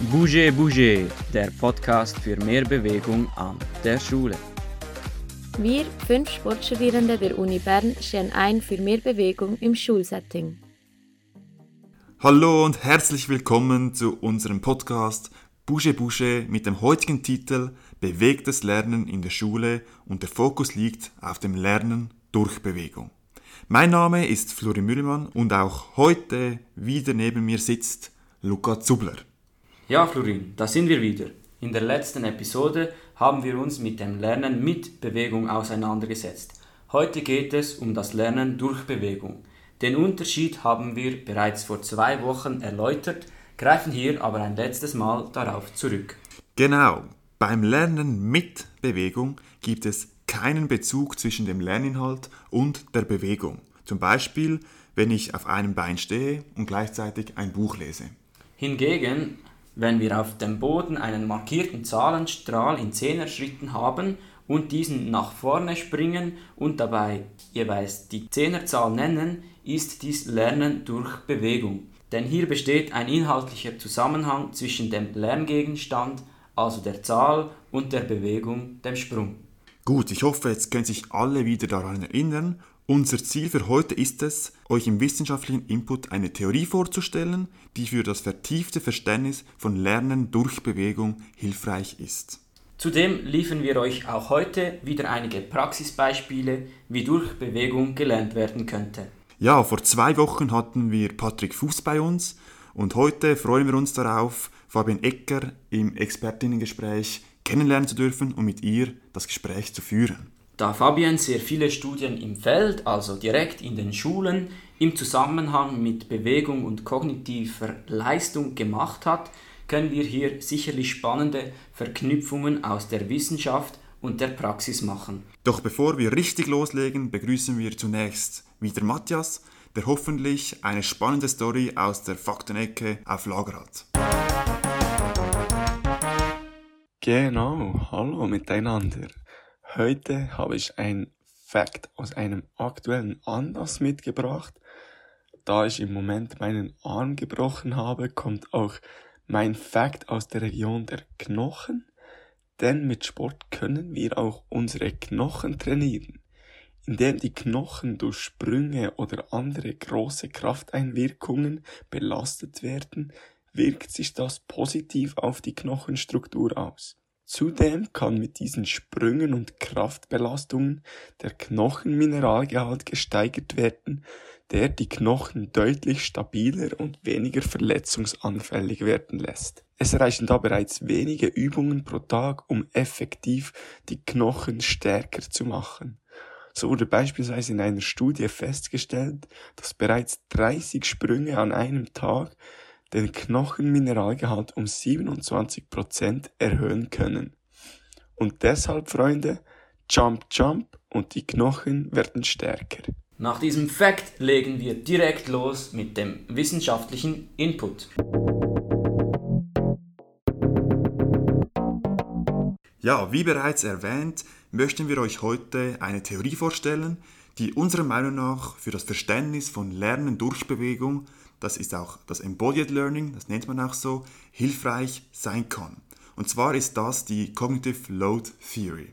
Bouge Bouge, der Podcast für mehr Bewegung an der Schule. Wir, fünf Sportstudierende der Uni Bern, stehen ein für mehr Bewegung im Schulsetting. Hallo und herzlich willkommen zu unserem Podcast Bouge Bouge mit dem heutigen Titel Bewegtes Lernen in der Schule und der Fokus liegt auf dem Lernen durch Bewegung. Mein Name ist Flori Müllmann und auch heute wieder neben mir sitzt Luca Zubler. Ja, Florin, da sind wir wieder. In der letzten Episode haben wir uns mit dem Lernen mit Bewegung auseinandergesetzt. Heute geht es um das Lernen durch Bewegung. Den Unterschied haben wir bereits vor zwei Wochen erläutert, greifen hier aber ein letztes Mal darauf zurück. Genau, beim Lernen mit Bewegung gibt es keinen Bezug zwischen dem Lerninhalt und der Bewegung. Zum Beispiel, wenn ich auf einem Bein stehe und gleichzeitig ein Buch lese. Hingegen wenn wir auf dem Boden einen markierten Zahlenstrahl in Zehnerschritten haben und diesen nach vorne springen und dabei jeweils die Zehnerzahl nennen, ist dies Lernen durch Bewegung. Denn hier besteht ein inhaltlicher Zusammenhang zwischen dem Lerngegenstand, also der Zahl, und der Bewegung, dem Sprung. Gut, ich hoffe, jetzt können sich alle wieder daran erinnern unser Ziel für heute ist es, euch im wissenschaftlichen Input eine Theorie vorzustellen, die für das vertiefte Verständnis von Lernen durch Bewegung hilfreich ist. Zudem liefern wir euch auch heute wieder einige Praxisbeispiele, wie durch Bewegung gelernt werden könnte. Ja, vor zwei Wochen hatten wir Patrick Fuß bei uns und heute freuen wir uns darauf, Fabian Ecker im Expertinnengespräch kennenlernen zu dürfen und mit ihr das Gespräch zu führen. Da Fabian sehr viele Studien im Feld, also direkt in den Schulen, im Zusammenhang mit Bewegung und kognitiver Leistung gemacht hat, können wir hier sicherlich spannende Verknüpfungen aus der Wissenschaft und der Praxis machen. Doch bevor wir richtig loslegen, begrüßen wir zunächst wieder Matthias, der hoffentlich eine spannende Story aus der Faktenecke auf Lager hat. Genau, hallo miteinander. Heute habe ich ein Fact aus einem aktuellen Anlass mitgebracht. Da ich im Moment meinen Arm gebrochen habe, kommt auch mein Fact aus der Region der Knochen. Denn mit Sport können wir auch unsere Knochen trainieren. Indem die Knochen durch Sprünge oder andere große Krafteinwirkungen belastet werden, wirkt sich das positiv auf die Knochenstruktur aus. Zudem kann mit diesen Sprüngen und Kraftbelastungen der Knochenmineralgehalt gesteigert werden, der die Knochen deutlich stabiler und weniger verletzungsanfällig werden lässt. Es reichen da bereits wenige Übungen pro Tag, um effektiv die Knochen stärker zu machen. So wurde beispielsweise in einer Studie festgestellt, dass bereits 30 Sprünge an einem Tag den Knochenmineralgehalt um 27% erhöhen können. Und deshalb, Freunde, Jump, Jump und die Knochen werden stärker. Nach diesem Fakt legen wir direkt los mit dem wissenschaftlichen Input. Ja, wie bereits erwähnt, möchten wir euch heute eine Theorie vorstellen, die unserer Meinung nach für das Verständnis von Lernen durch Bewegung das ist auch das Embodied Learning, das nennt man auch so, hilfreich sein kann. Und zwar ist das die Cognitive Load Theory.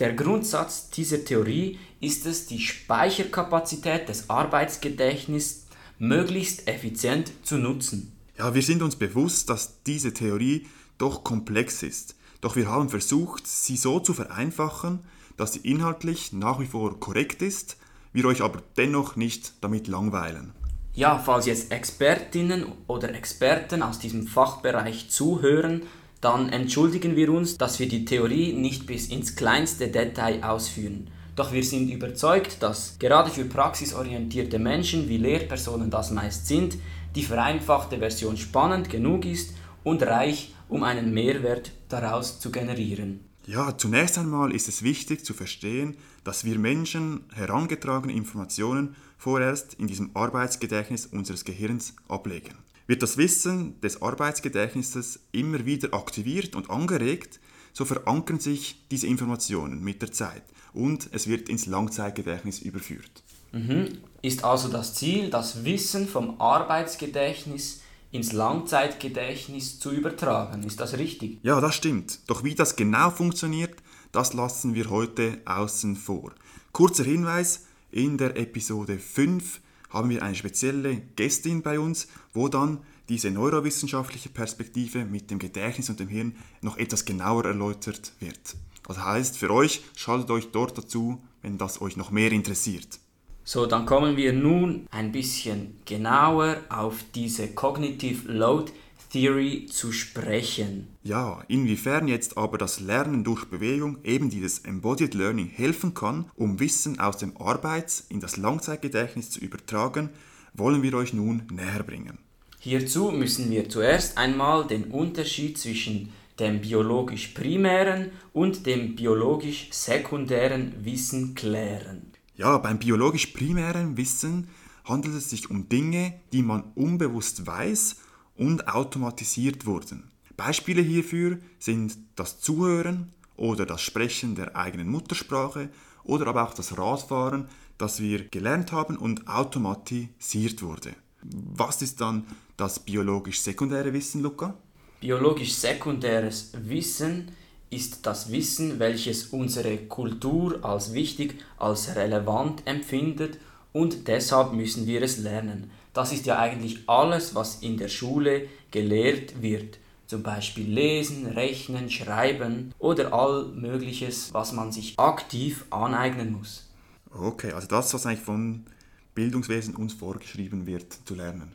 Der Grundsatz dieser Theorie ist es, die Speicherkapazität des Arbeitsgedächtnisses möglichst effizient zu nutzen. Ja, wir sind uns bewusst, dass diese Theorie doch komplex ist. Doch wir haben versucht, sie so zu vereinfachen, dass sie inhaltlich nach wie vor korrekt ist, wir euch aber dennoch nicht damit langweilen. Ja, falls jetzt Expertinnen oder Experten aus diesem Fachbereich zuhören, dann entschuldigen wir uns, dass wir die Theorie nicht bis ins kleinste Detail ausführen. Doch wir sind überzeugt, dass gerade für praxisorientierte Menschen, wie Lehrpersonen das meist sind, die vereinfachte Version spannend genug ist und reich, um einen Mehrwert daraus zu generieren. Ja, zunächst einmal ist es wichtig zu verstehen, dass wir Menschen herangetragene Informationen vorerst in diesem Arbeitsgedächtnis unseres Gehirns ablegen. Wird das Wissen des Arbeitsgedächtnisses immer wieder aktiviert und angeregt, so verankern sich diese Informationen mit der Zeit und es wird ins Langzeitgedächtnis überführt. Mhm. Ist also das Ziel, das Wissen vom Arbeitsgedächtnis ins Langzeitgedächtnis zu übertragen. Ist das richtig? Ja, das stimmt. Doch wie das genau funktioniert, das lassen wir heute außen vor. Kurzer Hinweis, in der Episode 5 haben wir eine spezielle Gästin bei uns, wo dann diese neurowissenschaftliche Perspektive mit dem Gedächtnis und dem Hirn noch etwas genauer erläutert wird. Das heißt, für euch schaltet euch dort dazu, wenn das euch noch mehr interessiert. So, dann kommen wir nun ein bisschen genauer auf diese Cognitive Load Theory zu sprechen. Ja, inwiefern jetzt aber das Lernen durch Bewegung, eben dieses Embodied Learning, helfen kann, um Wissen aus dem Arbeits- in das Langzeitgedächtnis zu übertragen, wollen wir euch nun näher bringen. Hierzu müssen wir zuerst einmal den Unterschied zwischen dem biologisch primären und dem biologisch sekundären Wissen klären. Ja, beim biologisch primären Wissen handelt es sich um Dinge, die man unbewusst weiß und automatisiert wurden. Beispiele hierfür sind das Zuhören oder das Sprechen der eigenen Muttersprache oder aber auch das Radfahren, das wir gelernt haben und automatisiert wurde. Was ist dann das biologisch sekundäre Wissen, Luca? Biologisch sekundäres Wissen ist das Wissen, welches unsere Kultur als wichtig, als relevant empfindet und deshalb müssen wir es lernen. Das ist ja eigentlich alles, was in der Schule gelehrt wird. Zum Beispiel lesen, rechnen, schreiben oder all Mögliches, was man sich aktiv aneignen muss. Okay, also das, was eigentlich von Bildungswesen uns vorgeschrieben wird, zu lernen.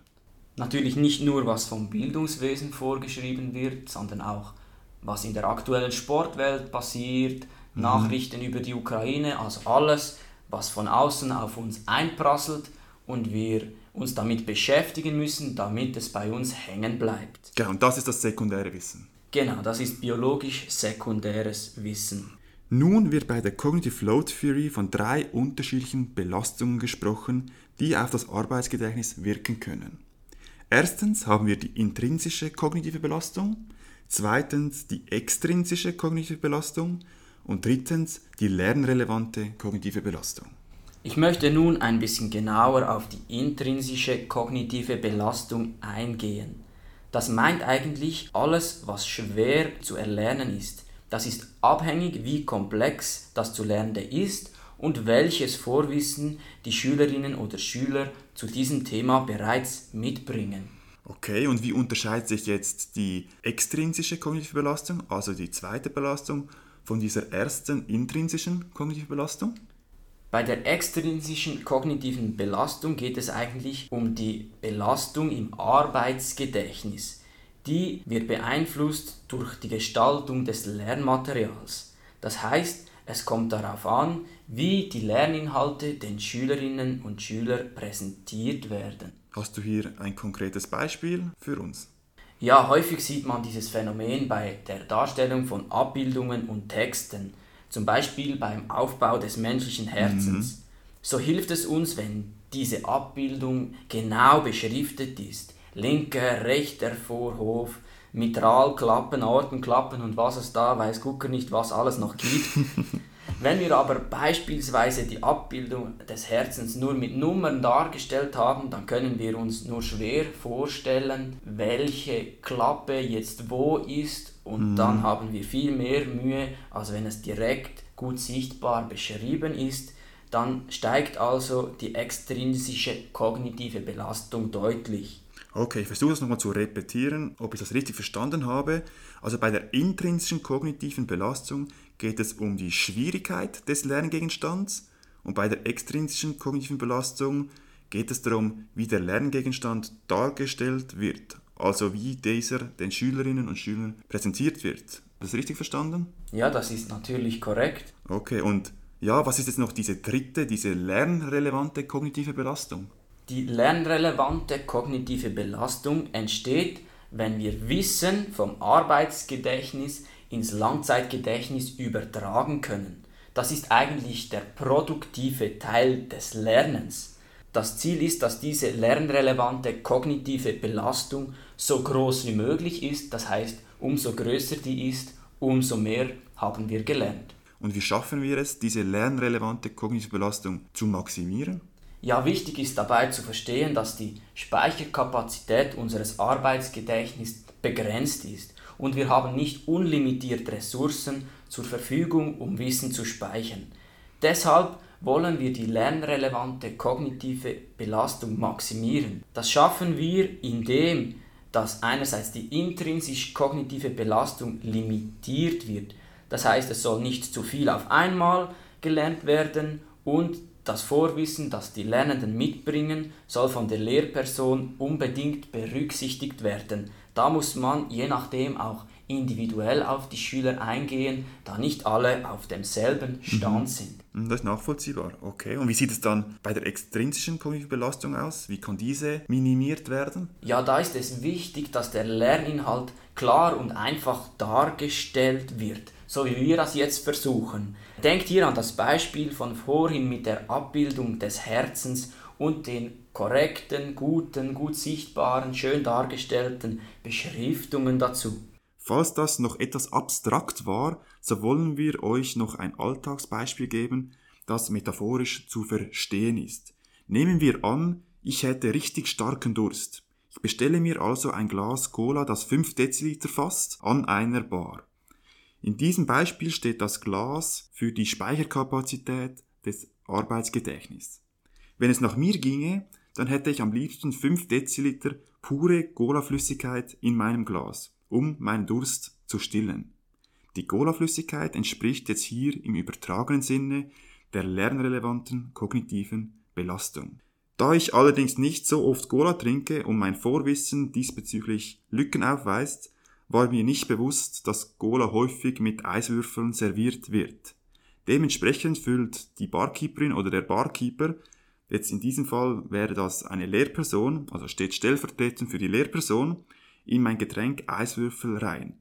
Natürlich nicht nur, was vom Bildungswesen vorgeschrieben wird, sondern auch, was in der aktuellen Sportwelt passiert, mhm. Nachrichten über die Ukraine, also alles, was von außen auf uns einprasselt und wir uns damit beschäftigen müssen, damit es bei uns hängen bleibt. Genau, und das ist das sekundäre Wissen. Genau, das ist biologisch sekundäres Wissen. Nun wird bei der Cognitive Load Theory von drei unterschiedlichen Belastungen gesprochen, die auf das Arbeitsgedächtnis wirken können. Erstens haben wir die intrinsische kognitive Belastung, zweitens die extrinsische kognitive Belastung und drittens die lernrelevante kognitive Belastung. Ich möchte nun ein bisschen genauer auf die intrinsische kognitive Belastung eingehen. Das meint eigentlich alles, was schwer zu erlernen ist. Das ist abhängig, wie komplex das zu lernende ist und welches Vorwissen die Schülerinnen oder Schüler zu diesem Thema bereits mitbringen. Okay, und wie unterscheidet sich jetzt die extrinsische kognitive Belastung, also die zweite Belastung, von dieser ersten intrinsischen kognitiven Belastung? Bei der extrinsischen kognitiven Belastung geht es eigentlich um die Belastung im Arbeitsgedächtnis. Die wird beeinflusst durch die Gestaltung des Lernmaterials. Das heißt, es kommt darauf an, wie die Lerninhalte den Schülerinnen und Schülern präsentiert werden. Hast du hier ein konkretes Beispiel für uns? Ja, häufig sieht man dieses Phänomen bei der Darstellung von Abbildungen und Texten, zum Beispiel beim Aufbau des menschlichen Herzens. Mhm. So hilft es uns, wenn diese Abbildung genau beschriftet ist. Linker, rechter Vorhof, Mitralklappen, Aortenklappen und was es da, weiß Gucker nicht, was alles noch gibt. Wenn wir aber beispielsweise die Abbildung des Herzens nur mit Nummern dargestellt haben, dann können wir uns nur schwer vorstellen, welche Klappe jetzt wo ist und mhm. dann haben wir viel mehr Mühe, als wenn es direkt gut sichtbar beschrieben ist. Dann steigt also die extrinsische kognitive Belastung deutlich. Okay, ich versuche das nochmal zu repetieren, ob ich das richtig verstanden habe. Also bei der intrinsischen kognitiven Belastung geht es um die Schwierigkeit des Lerngegenstands und bei der extrinsischen kognitiven Belastung geht es darum, wie der Lerngegenstand dargestellt wird, also wie dieser den Schülerinnen und Schülern präsentiert wird. Ist das richtig verstanden? Ja, das ist natürlich korrekt. Okay, und ja, was ist jetzt noch diese dritte, diese lernrelevante kognitive Belastung? Die lernrelevante kognitive Belastung entsteht, wenn wir Wissen vom Arbeitsgedächtnis ins Langzeitgedächtnis übertragen können. Das ist eigentlich der produktive Teil des Lernens. Das Ziel ist, dass diese lernrelevante kognitive Belastung so groß wie möglich ist, das heißt, umso größer die ist, umso mehr haben wir gelernt. Und wie schaffen wir es, diese lernrelevante kognitive Belastung zu maximieren? Ja, wichtig ist dabei zu verstehen, dass die Speicherkapazität unseres Arbeitsgedächtnisses begrenzt ist und wir haben nicht unlimitiert Ressourcen zur Verfügung, um Wissen zu speichern. Deshalb wollen wir die lernrelevante kognitive Belastung maximieren. Das schaffen wir, indem dass einerseits die intrinsisch kognitive Belastung limitiert wird. Das heißt, es soll nicht zu viel auf einmal gelernt werden und das Vorwissen, das die Lernenden mitbringen, soll von der Lehrperson unbedingt berücksichtigt werden. Da muss man je nachdem auch individuell auf die Schüler eingehen, da nicht alle auf demselben Stand mhm. sind. Mhm, das ist nachvollziehbar. Okay. Und wie sieht es dann bei der extrinsischen kognitiven Belastung aus? Wie kann diese minimiert werden? Ja, da ist es wichtig, dass der Lerninhalt klar und einfach dargestellt wird, so wie wir das jetzt versuchen. Denkt hier an das Beispiel von vorhin mit der Abbildung des Herzens und den korrekten, guten, gut sichtbaren, schön dargestellten Beschriftungen dazu. Falls das noch etwas abstrakt war, so wollen wir euch noch ein Alltagsbeispiel geben, das metaphorisch zu verstehen ist. Nehmen wir an, ich hätte richtig starken Durst. Ich bestelle mir also ein Glas Cola, das 5 Deziliter fasst, an einer Bar. In diesem Beispiel steht das Glas für die Speicherkapazität des Arbeitsgedächtnisses. Wenn es nach mir ginge, dann hätte ich am liebsten 5 Deziliter pure Cola-Flüssigkeit in meinem Glas um meinen Durst zu stillen. Die Cola-Flüssigkeit entspricht jetzt hier im übertragenen Sinne der lernrelevanten kognitiven Belastung. Da ich allerdings nicht so oft Cola trinke und mein Vorwissen diesbezüglich Lücken aufweist, war mir nicht bewusst, dass Cola häufig mit Eiswürfeln serviert wird. Dementsprechend füllt die Barkeeperin oder der Barkeeper, jetzt in diesem Fall wäre das eine Lehrperson, also steht stellvertretend für die Lehrperson, in mein Getränk Eiswürfel rein.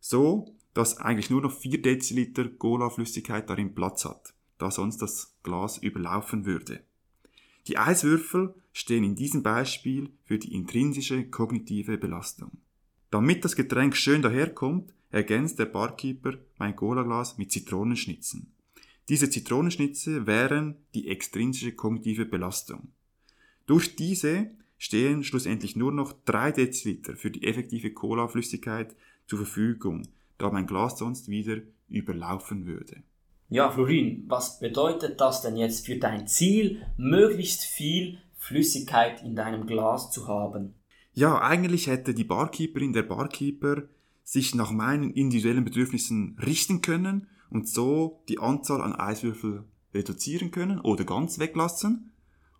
So, dass eigentlich nur noch 4 Deziliter Cola-Flüssigkeit darin Platz hat, da sonst das Glas überlaufen würde. Die Eiswürfel stehen in diesem Beispiel für die intrinsische kognitive Belastung. Damit das Getränk schön daherkommt, ergänzt der Barkeeper mein Cola-Glas mit Zitronenschnitzen. Diese Zitronenschnitze wären die extrinsische kognitive Belastung. Durch diese stehen schlussendlich nur noch 3 Deziliter für die effektive Cola-Flüssigkeit zur Verfügung, da mein Glas sonst wieder überlaufen würde. Ja, Florin, was bedeutet das denn jetzt für dein Ziel, möglichst viel Flüssigkeit in deinem Glas zu haben? Ja, eigentlich hätte die Barkeeperin, der Barkeeper sich nach meinen individuellen Bedürfnissen richten können und so die Anzahl an Eiswürfel reduzieren können oder ganz weglassen.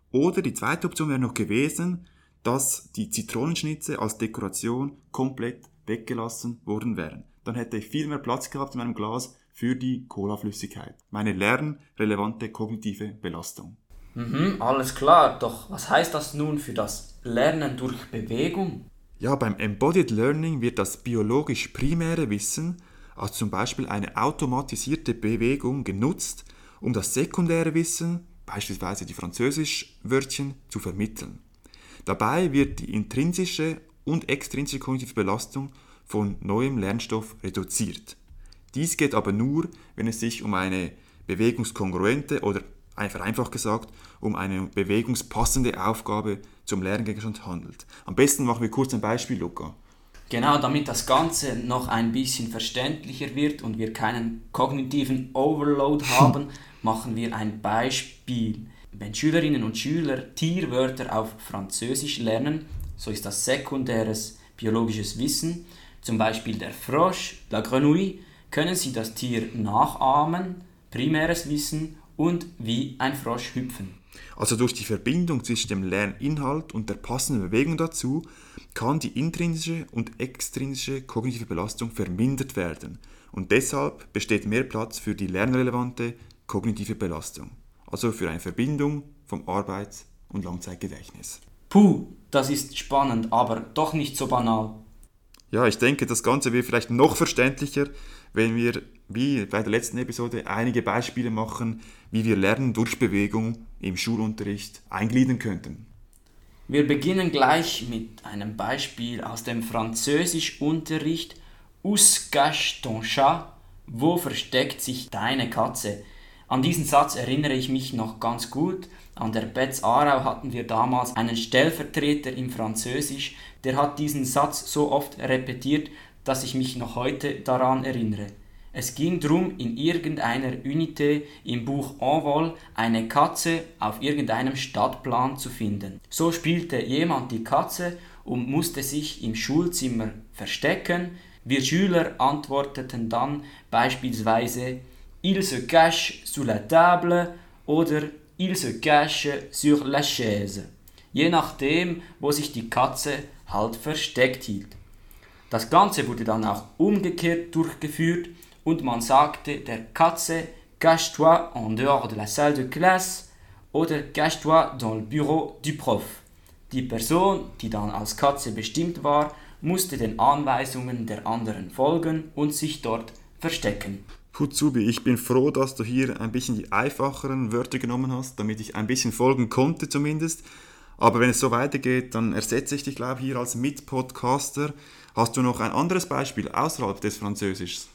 Oder die zweite Option wäre noch gewesen, dass die Zitronenschnitze als Dekoration komplett weggelassen worden wären. Dann hätte ich viel mehr Platz gehabt in meinem Glas für die Colaflüssigkeit. Meine lernrelevante kognitive Belastung. Mhm, alles klar, doch was heißt das nun für das Lernen durch Bewegung? Ja, beim Embodied Learning wird das biologisch primäre Wissen, als zum Beispiel eine automatisierte Bewegung, genutzt, um das sekundäre Wissen, beispielsweise die Französischwörtchen, zu vermitteln. Dabei wird die intrinsische und extrinsische kognitive Belastung von neuem Lernstoff reduziert. Dies geht aber nur, wenn es sich um eine bewegungskongruente oder vereinfacht gesagt um eine bewegungspassende Aufgabe zum Lerngegenstand handelt. Am besten machen wir kurz ein Beispiel, Luca. Genau, damit das Ganze noch ein bisschen verständlicher wird und wir keinen kognitiven Overload haben, machen wir ein Beispiel. Wenn Schülerinnen und Schüler Tierwörter auf Französisch lernen, so ist das sekundäres biologisches Wissen, zum Beispiel der Frosch, la Grenouille, können sie das Tier nachahmen, primäres Wissen und wie ein Frosch hüpfen. Also durch die Verbindung zwischen dem Lerninhalt und der passenden Bewegung dazu kann die intrinsische und extrinsische kognitive Belastung vermindert werden und deshalb besteht mehr Platz für die lernrelevante kognitive Belastung also für eine Verbindung vom Arbeits- und Langzeitgedächtnis. Puh, das ist spannend, aber doch nicht so banal. Ja, ich denke, das Ganze wird vielleicht noch verständlicher, wenn wir, wie bei der letzten Episode, einige Beispiele machen, wie wir Lernen durch Bewegung im Schulunterricht eingliedern könnten. Wir beginnen gleich mit einem Beispiel aus dem Französischunterricht. Où cache ton chat? Wo versteckt sich deine Katze? An diesen Satz erinnere ich mich noch ganz gut. An der Betz Aarau hatten wir damals einen Stellvertreter im Französisch, der hat diesen Satz so oft repetiert, dass ich mich noch heute daran erinnere. Es ging darum, in irgendeiner Unité im Buch Envol eine Katze auf irgendeinem Stadtplan zu finden. So spielte jemand die Katze und musste sich im Schulzimmer verstecken. Wir Schüler antworteten dann beispielsweise Il se cache sous la table oder Il se cache sur la chaise. Je nachdem, wo sich die Katze halt versteckt hielt. Das Ganze wurde dann auch umgekehrt durchgeführt und man sagte der Katze Cache-toi en dehors de la salle de classe oder Cache-toi dans le bureau du prof. Die Person, die dann als Katze bestimmt war, musste den Anweisungen der anderen folgen und sich dort verstecken. Putzubi, ich bin froh, dass du hier ein bisschen die einfacheren Wörter genommen hast, damit ich ein bisschen folgen konnte zumindest. Aber wenn es so weitergeht, dann ersetze ich dich, glaube ich, hier als Mitpodcaster. Hast du noch ein anderes Beispiel außerhalb des Französischs?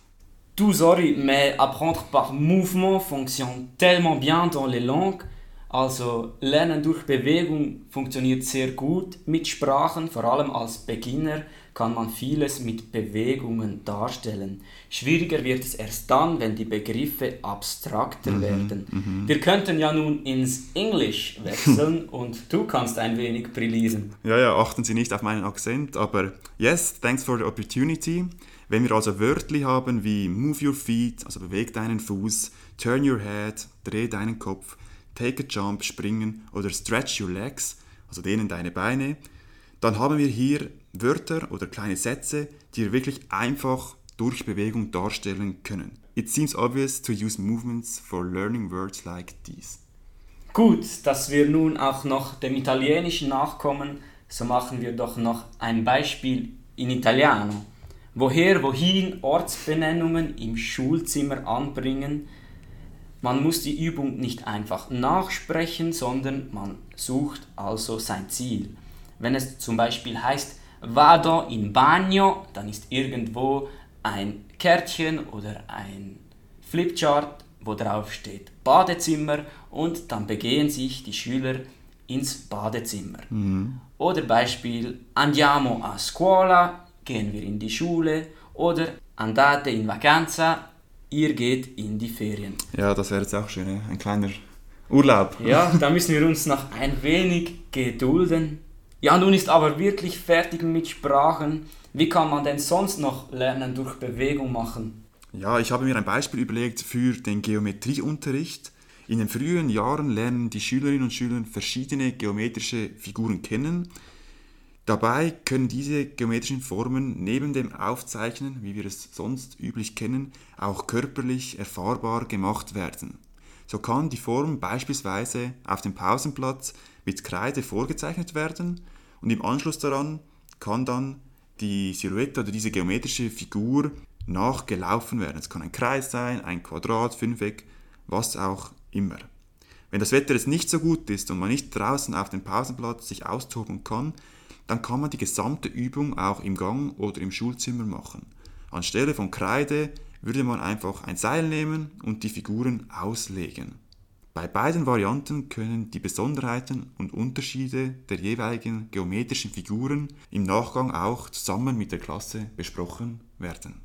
Tout sorry, mais apprendre par mouvement fonctionne tellement bien dans les langues. Also Lernen durch Bewegung funktioniert sehr gut mit Sprachen, vor allem als Beginner kann man vieles mit Bewegungen darstellen. Schwieriger wird es erst dann, wenn die Begriffe abstrakter mhm, werden. Mhm. Wir könnten ja nun ins Englisch wechseln und du kannst ein wenig brillieren. Ja, ja, achten Sie nicht auf meinen Akzent, aber yes, thanks for the opportunity. Wenn wir also Wörtli haben wie move your feet, also beweg deinen Fuß, turn your head, dreh deinen Kopf, take a jump, springen oder stretch your legs, also dehnen deine Beine, dann haben wir hier Wörter oder kleine Sätze, die wir wirklich einfach durch Bewegung darstellen können. It seems obvious to use movements for learning words like these. Gut, dass wir nun auch noch dem Italienischen nachkommen, so machen wir doch noch ein Beispiel in Italiano woher, wohin Ortsbenennungen im Schulzimmer anbringen. Man muss die Übung nicht einfach nachsprechen, sondern man sucht also sein Ziel. Wenn es zum Beispiel heißt vado in bagno, dann ist irgendwo ein Kärtchen oder ein Flipchart, wo drauf steht Badezimmer und dann begehen sich die Schüler ins Badezimmer. Mhm. Oder Beispiel andiamo a scuola, gehen wir in die Schule oder andate in vacanza, ihr geht in die Ferien. Ja, das wäre jetzt auch schön, ein kleiner Urlaub. Ja, da müssen wir uns noch ein wenig gedulden. Ja, nun ist aber wirklich fertig mit Sprachen. Wie kann man denn sonst noch Lernen durch Bewegung machen? Ja, ich habe mir ein Beispiel überlegt für den Geometrieunterricht. In den frühen Jahren lernen die Schülerinnen und Schüler verschiedene geometrische Figuren kennen Dabei können diese geometrischen Formen neben dem Aufzeichnen, wie wir es sonst üblich kennen, auch körperlich erfahrbar gemacht werden. So kann die Form beispielsweise auf dem Pausenplatz mit Kreide vorgezeichnet werden und im Anschluss daran kann dann die Silhouette oder diese geometrische Figur nachgelaufen werden. Es kann ein Kreis sein, ein Quadrat, Fünfeck, was auch immer. Wenn das Wetter jetzt nicht so gut ist und man nicht draußen auf dem Pausenplatz sich austoben kann, dann kann man die gesamte Übung auch im Gang oder im Schulzimmer machen. Anstelle von Kreide würde man einfach ein Seil nehmen und die Figuren auslegen. Bei beiden Varianten können die Besonderheiten und Unterschiede der jeweiligen geometrischen Figuren im Nachgang auch zusammen mit der Klasse besprochen werden.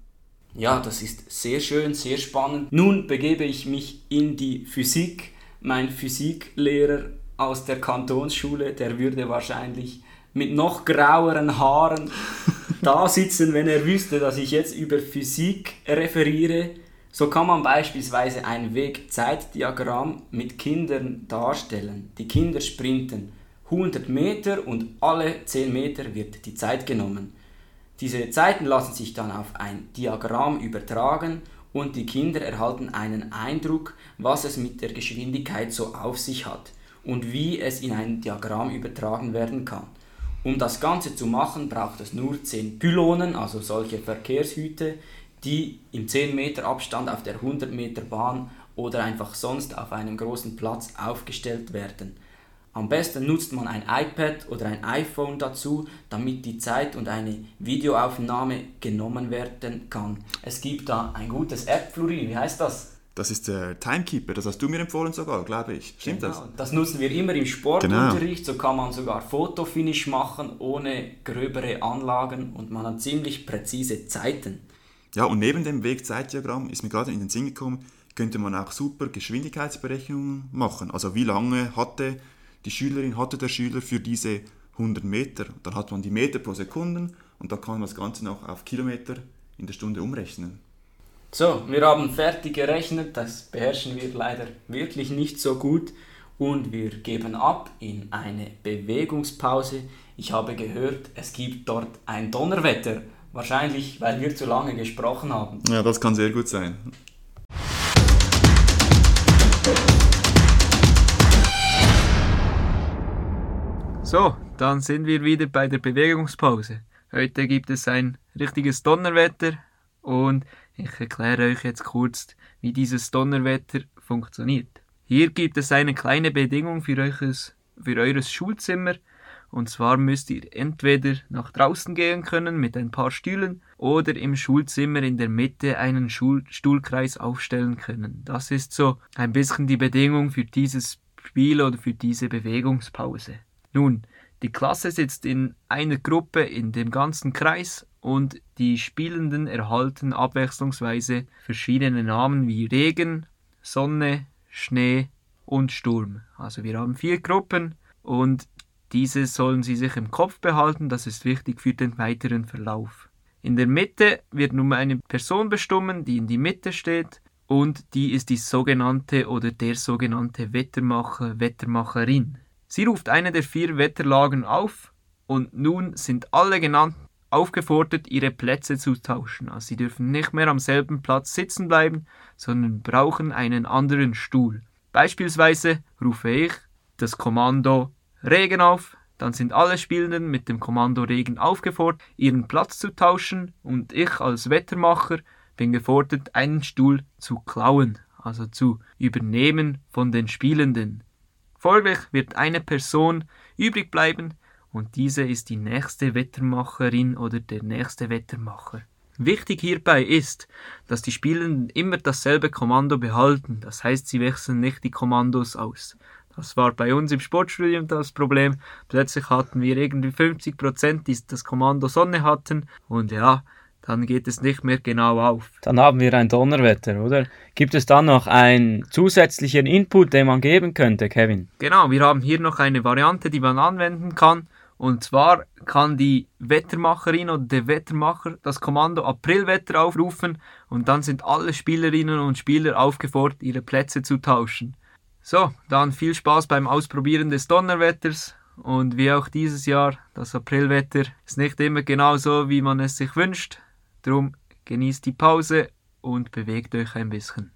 Ja, das ist sehr schön, sehr spannend. Nun begebe ich mich in die Physik. Mein Physiklehrer aus der Kantonsschule, der würde wahrscheinlich mit noch graueren Haaren da sitzen, wenn er wüsste, dass ich jetzt über Physik referiere. So kann man beispielsweise ein Wegzeitdiagramm mit Kindern darstellen. Die Kinder sprinten 100 Meter und alle 10 Meter wird die Zeit genommen. Diese Zeiten lassen sich dann auf ein Diagramm übertragen und die Kinder erhalten einen Eindruck, was es mit der Geschwindigkeit so auf sich hat und wie es in ein Diagramm übertragen werden kann. Um das Ganze zu machen, braucht es nur 10 Pylonen, also solche Verkehrshüte, die im 10 Meter Abstand auf der 100 Meter Bahn oder einfach sonst auf einem großen Platz aufgestellt werden. Am besten nutzt man ein iPad oder ein iPhone dazu, damit die Zeit und eine Videoaufnahme genommen werden kann. Es gibt da ein gutes App, Florin, wie heißt das? Das ist der Timekeeper, das hast du mir empfohlen sogar, glaube ich. Stimmt genau. das? Das nutzen wir immer im Sportunterricht, genau. so kann man sogar Fotofinish machen, ohne gröbere Anlagen und man hat ziemlich präzise Zeiten. Ja, und neben dem Wegzeitdiagramm ist mir gerade in den Sinn gekommen, könnte man auch super Geschwindigkeitsberechnungen machen. Also wie lange hatte die Schülerin, hatte der Schüler für diese 100 Meter. Dann hat man die Meter pro Sekunde und dann kann man das Ganze noch auf Kilometer in der Stunde umrechnen. So, wir haben fertig gerechnet, das beherrschen wir leider wirklich nicht so gut und wir geben ab in eine Bewegungspause. Ich habe gehört, es gibt dort ein Donnerwetter, wahrscheinlich weil wir zu lange gesprochen haben. Ja, das kann sehr gut sein. So, dann sind wir wieder bei der Bewegungspause. Heute gibt es ein richtiges Donnerwetter und ich erkläre euch jetzt kurz, wie dieses Donnerwetter funktioniert. Hier gibt es eine kleine Bedingung für, euches, für eures Schulzimmer und zwar müsst ihr entweder nach draußen gehen können mit ein paar Stühlen oder im Schulzimmer in der Mitte einen Schul Stuhlkreis aufstellen können. Das ist so ein bisschen die Bedingung für dieses Spiel oder für diese Bewegungspause. Nun, die Klasse sitzt in einer Gruppe in dem ganzen Kreis und die Spielenden erhalten abwechslungsweise verschiedene Namen wie Regen, Sonne, Schnee und Sturm. Also wir haben vier Gruppen und diese sollen Sie sich im Kopf behalten, das ist wichtig für den weiteren Verlauf. In der Mitte wird nun eine Person bestimmen, die in die Mitte steht und die ist die sogenannte oder der sogenannte Wettermacher, Wettermacherin. Sie ruft eine der vier Wetterlagen auf und nun sind alle genannten aufgefordert, ihre Plätze zu tauschen. Also sie dürfen nicht mehr am selben Platz sitzen bleiben, sondern brauchen einen anderen Stuhl. Beispielsweise rufe ich das Kommando Regen auf, dann sind alle Spielenden mit dem Kommando Regen aufgefordert, ihren Platz zu tauschen und ich als Wettermacher bin gefordert, einen Stuhl zu klauen, also zu übernehmen von den Spielenden. Folglich wird eine Person übrig bleiben und diese ist die nächste Wettermacherin oder der nächste Wettermacher. Wichtig hierbei ist, dass die Spielenden immer dasselbe Kommando behalten, das heißt, sie wechseln nicht die Kommandos aus. Das war bei uns im Sportstudium das Problem. Plötzlich hatten wir irgendwie 50 Prozent, die das Kommando Sonne hatten und ja, dann geht es nicht mehr genau auf. Dann haben wir ein Donnerwetter, oder? Gibt es dann noch einen zusätzlichen Input, den man geben könnte, Kevin? Genau, wir haben hier noch eine Variante, die man anwenden kann. Und zwar kann die Wettermacherin oder der Wettermacher das Kommando Aprilwetter aufrufen und dann sind alle Spielerinnen und Spieler aufgefordert, ihre Plätze zu tauschen. So, dann viel Spaß beim Ausprobieren des Donnerwetters und wie auch dieses Jahr, das Aprilwetter ist nicht immer genau so, wie man es sich wünscht. Drum genießt die Pause und bewegt euch ein bisschen.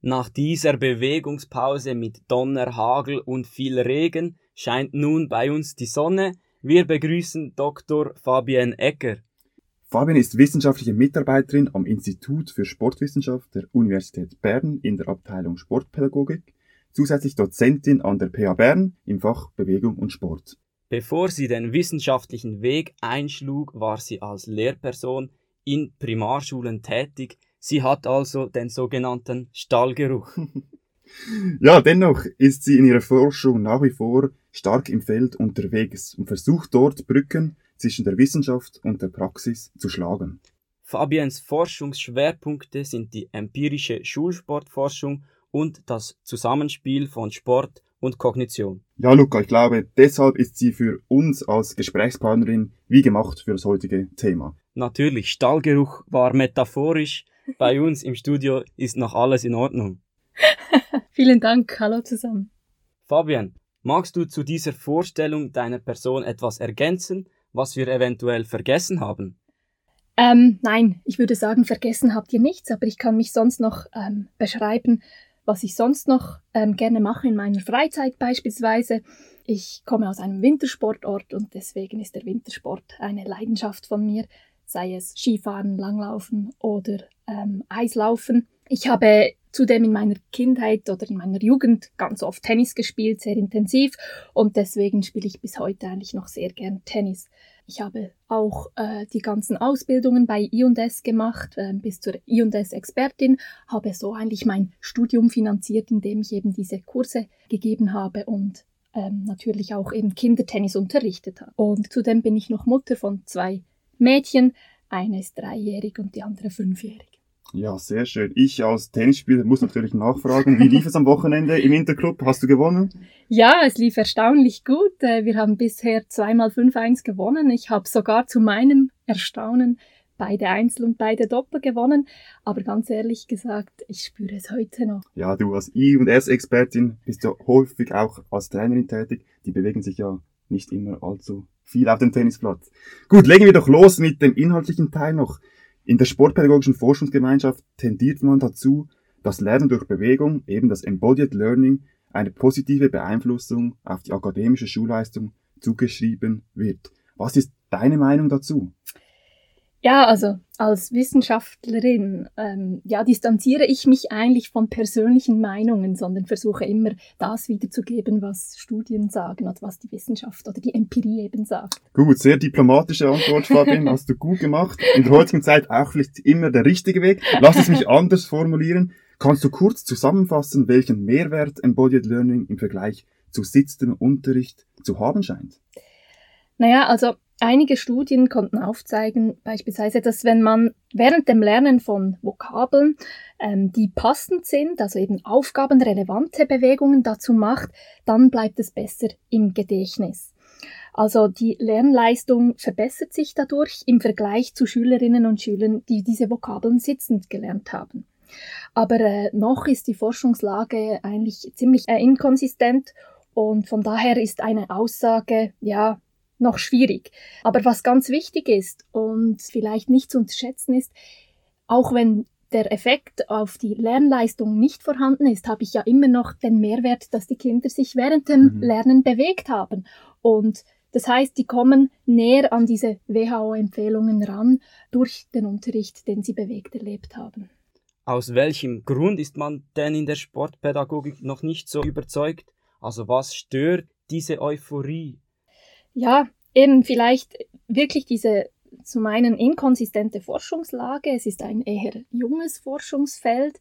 Nach dieser Bewegungspause mit Donner, Hagel und viel Regen scheint nun bei uns die Sonne. Wir begrüßen Dr. Fabienne Ecker. Fabienne ist wissenschaftliche Mitarbeiterin am Institut für Sportwissenschaft der Universität Bern in der Abteilung Sportpädagogik, zusätzlich Dozentin an der PA Bern im Fach Bewegung und Sport. Bevor sie den wissenschaftlichen Weg einschlug, war sie als Lehrperson in Primarschulen tätig. Sie hat also den sogenannten Stallgeruch. ja, dennoch ist sie in ihrer Forschung nach wie vor stark im Feld unterwegs und versucht dort Brücken zwischen der Wissenschaft und der Praxis zu schlagen. Fabiens Forschungsschwerpunkte sind die empirische Schulsportforschung und das Zusammenspiel von Sport und Kognition. Ja, Luca, ich glaube, deshalb ist sie für uns als Gesprächspartnerin wie gemacht für das heutige Thema. Natürlich, Stallgeruch war metaphorisch. Bei uns im Studio ist noch alles in Ordnung. Vielen Dank, hallo zusammen. Fabian, magst du zu dieser Vorstellung deiner Person etwas ergänzen, was wir eventuell vergessen haben? Ähm, nein, ich würde sagen, vergessen habt ihr nichts, aber ich kann mich sonst noch ähm, beschreiben, was ich sonst noch ähm, gerne mache in meiner Freizeit beispielsweise. Ich komme aus einem Wintersportort und deswegen ist der Wintersport eine Leidenschaft von mir, sei es Skifahren, Langlaufen oder ähm, Eislaufen. Ich habe zudem in meiner Kindheit oder in meiner Jugend ganz oft Tennis gespielt, sehr intensiv und deswegen spiele ich bis heute eigentlich noch sehr gern Tennis. Ich habe auch äh, die ganzen Ausbildungen bei I&S gemacht, äh, bis zur I&S-Expertin, habe so eigentlich mein Studium finanziert, indem ich eben diese Kurse gegeben habe und ähm, natürlich auch eben Kindertennis unterrichtet habe. Und zudem bin ich noch Mutter von zwei Mädchen, eine ist dreijährig und die andere fünfjährig. Ja, sehr schön. Ich als Tennisspieler muss natürlich nachfragen, wie lief es am Wochenende im Interclub? Hast du gewonnen? Ja, es lief erstaunlich gut. Äh, wir haben bisher zweimal 5-1 gewonnen. Ich habe sogar zu meinem Erstaunen beide Einzel und beide Doppel gewonnen. Aber ganz ehrlich gesagt, ich spüre es heute noch. Ja, du als I- und S-Expertin bist ja häufig auch als Trainerin tätig. Die bewegen sich ja nicht immer allzu viel auf dem Tennisplatz. Gut, legen wir doch los mit dem inhaltlichen Teil noch. In der sportpädagogischen Forschungsgemeinschaft tendiert man dazu, das Lernen durch Bewegung, eben das Embodied Learning, eine positive Beeinflussung auf die akademische Schulleistung zugeschrieben wird. Was ist deine Meinung dazu? Ja, also als Wissenschaftlerin ähm, ja, distanziere ich mich eigentlich von persönlichen Meinungen, sondern versuche immer das wiederzugeben, was Studien sagen, also was die Wissenschaft oder die Empirie eben sagt. Gut, sehr diplomatische Antwort, Fabian, hast du gut gemacht. In der heutigen Zeit auch vielleicht immer der richtige Weg. Lass es mich anders formulieren. Kannst du kurz zusammenfassen, welchen Mehrwert Embodied Learning im Vergleich zu sitzendem Unterricht zu haben scheint? Naja, also Einige Studien konnten aufzeigen, beispielsweise, dass wenn man während dem Lernen von Vokabeln, ähm, die passend sind, also eben aufgabenrelevante Bewegungen dazu macht, dann bleibt es besser im Gedächtnis. Also die Lernleistung verbessert sich dadurch im Vergleich zu Schülerinnen und Schülern, die diese Vokabeln sitzend gelernt haben. Aber äh, noch ist die Forschungslage eigentlich ziemlich äh, inkonsistent und von daher ist eine Aussage, ja, noch schwierig. Aber was ganz wichtig ist und vielleicht nicht zu unterschätzen ist, auch wenn der Effekt auf die Lernleistung nicht vorhanden ist, habe ich ja immer noch den Mehrwert, dass die Kinder sich während dem mhm. Lernen bewegt haben. Und das heißt, die kommen näher an diese WHO-Empfehlungen ran durch den Unterricht, den sie bewegt erlebt haben. Aus welchem Grund ist man denn in der Sportpädagogik noch nicht so überzeugt? Also was stört diese Euphorie ja, eben vielleicht wirklich diese zum einen inkonsistente Forschungslage. Es ist ein eher junges Forschungsfeld.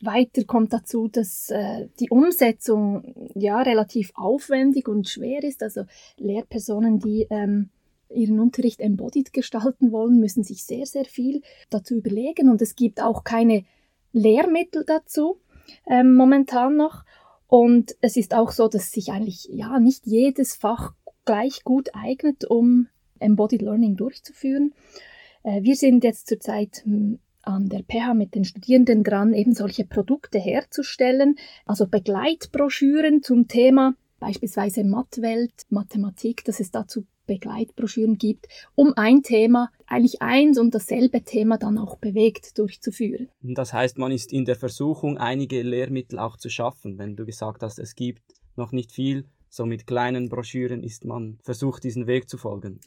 Weiter kommt dazu, dass äh, die Umsetzung ja relativ aufwendig und schwer ist. Also Lehrpersonen, die ähm, ihren Unterricht embodied gestalten wollen, müssen sich sehr, sehr viel dazu überlegen. Und es gibt auch keine Lehrmittel dazu ähm, momentan noch. Und es ist auch so, dass sich eigentlich ja nicht jedes Fach gleich gut eignet, um Embodied Learning durchzuführen. Äh, wir sind jetzt zurzeit hm, an der PH mit den Studierenden dran, eben solche Produkte herzustellen, also Begleitbroschüren zum Thema beispielsweise Mathwelt, Mathematik, dass es dazu Begleitbroschüren gibt, um ein Thema, eigentlich eins und dasselbe Thema dann auch bewegt durchzuführen. Das heißt, man ist in der Versuchung, einige Lehrmittel auch zu schaffen. Wenn du gesagt hast, es gibt noch nicht viel, so mit kleinen Broschüren ist man versucht, diesen Weg zu folgen.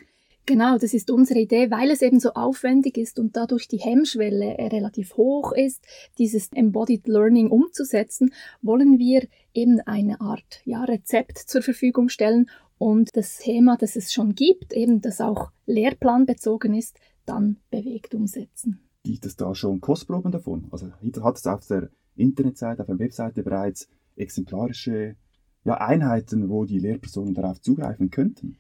Genau, das ist unsere Idee, weil es eben so aufwendig ist und dadurch die Hemmschwelle relativ hoch ist, dieses Embodied Learning umzusetzen, wollen wir eben eine Art ja, Rezept zur Verfügung stellen und das Thema, das es schon gibt, eben das auch lehrplanbezogen ist, dann bewegt umsetzen. Gibt es da schon Kostproben davon? Also hat es auf der Internetseite, auf der Webseite bereits exemplarische ja, Einheiten, wo die Lehrpersonen darauf zugreifen könnten?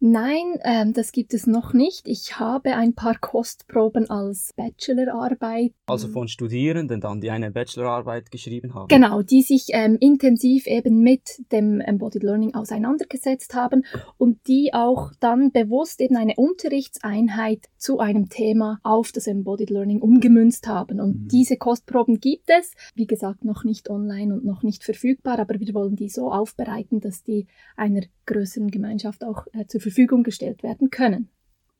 Nein, ähm, das gibt es noch nicht. Ich habe ein paar Kostproben als Bachelorarbeit. Also von Studierenden dann, die eine Bachelorarbeit geschrieben haben. Genau, die sich ähm, intensiv eben mit dem Embodied Learning auseinandergesetzt haben und die auch dann bewusst eben eine Unterrichtseinheit zu einem Thema auf das Embodied Learning umgemünzt haben. Und mhm. diese Kostproben gibt es, wie gesagt, noch nicht online und noch nicht verfügbar, aber wir wollen die so aufbereiten, dass die einer größeren Gemeinschaft auch äh, zur Verfügung gestellt werden können.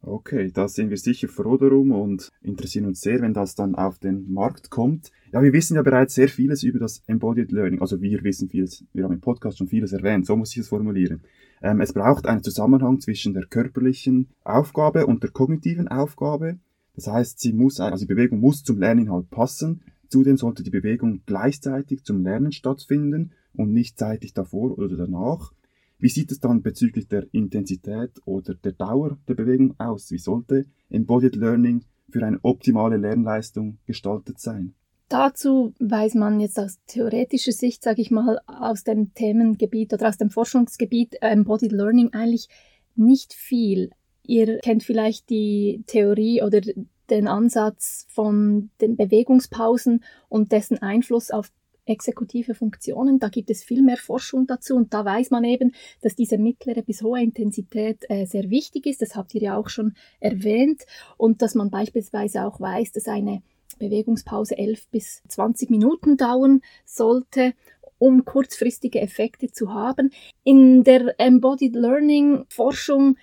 Okay, da sind wir sicher froh darum und interessieren uns sehr, wenn das dann auf den Markt kommt. Ja, wir wissen ja bereits sehr vieles über das Embodied Learning. Also wir wissen vieles, wir haben im Podcast schon vieles erwähnt, so muss ich es formulieren. Ähm, es braucht einen Zusammenhang zwischen der körperlichen Aufgabe und der kognitiven Aufgabe. Das heißt, sie muss, also die Bewegung muss zum Lerninhalt passen. Zudem sollte die Bewegung gleichzeitig zum Lernen stattfinden und nicht zeitig davor oder danach. Wie sieht es dann bezüglich der Intensität oder der Dauer der Bewegung aus? Wie sollte Embodied Learning für eine optimale Lernleistung gestaltet sein? Dazu weiß man jetzt aus theoretischer Sicht, sage ich mal, aus dem Themengebiet oder aus dem Forschungsgebiet Embodied Learning eigentlich nicht viel. Ihr kennt vielleicht die Theorie oder den Ansatz von den Bewegungspausen und dessen Einfluss auf exekutive Funktionen. Da gibt es viel mehr Forschung dazu und da weiß man eben, dass diese mittlere bis hohe Intensität äh, sehr wichtig ist. Das habt ihr ja auch schon erwähnt und dass man beispielsweise auch weiß, dass eine Bewegungspause 11 bis 20 Minuten dauern sollte um kurzfristige Effekte zu haben. In der Embodied Learning Forschung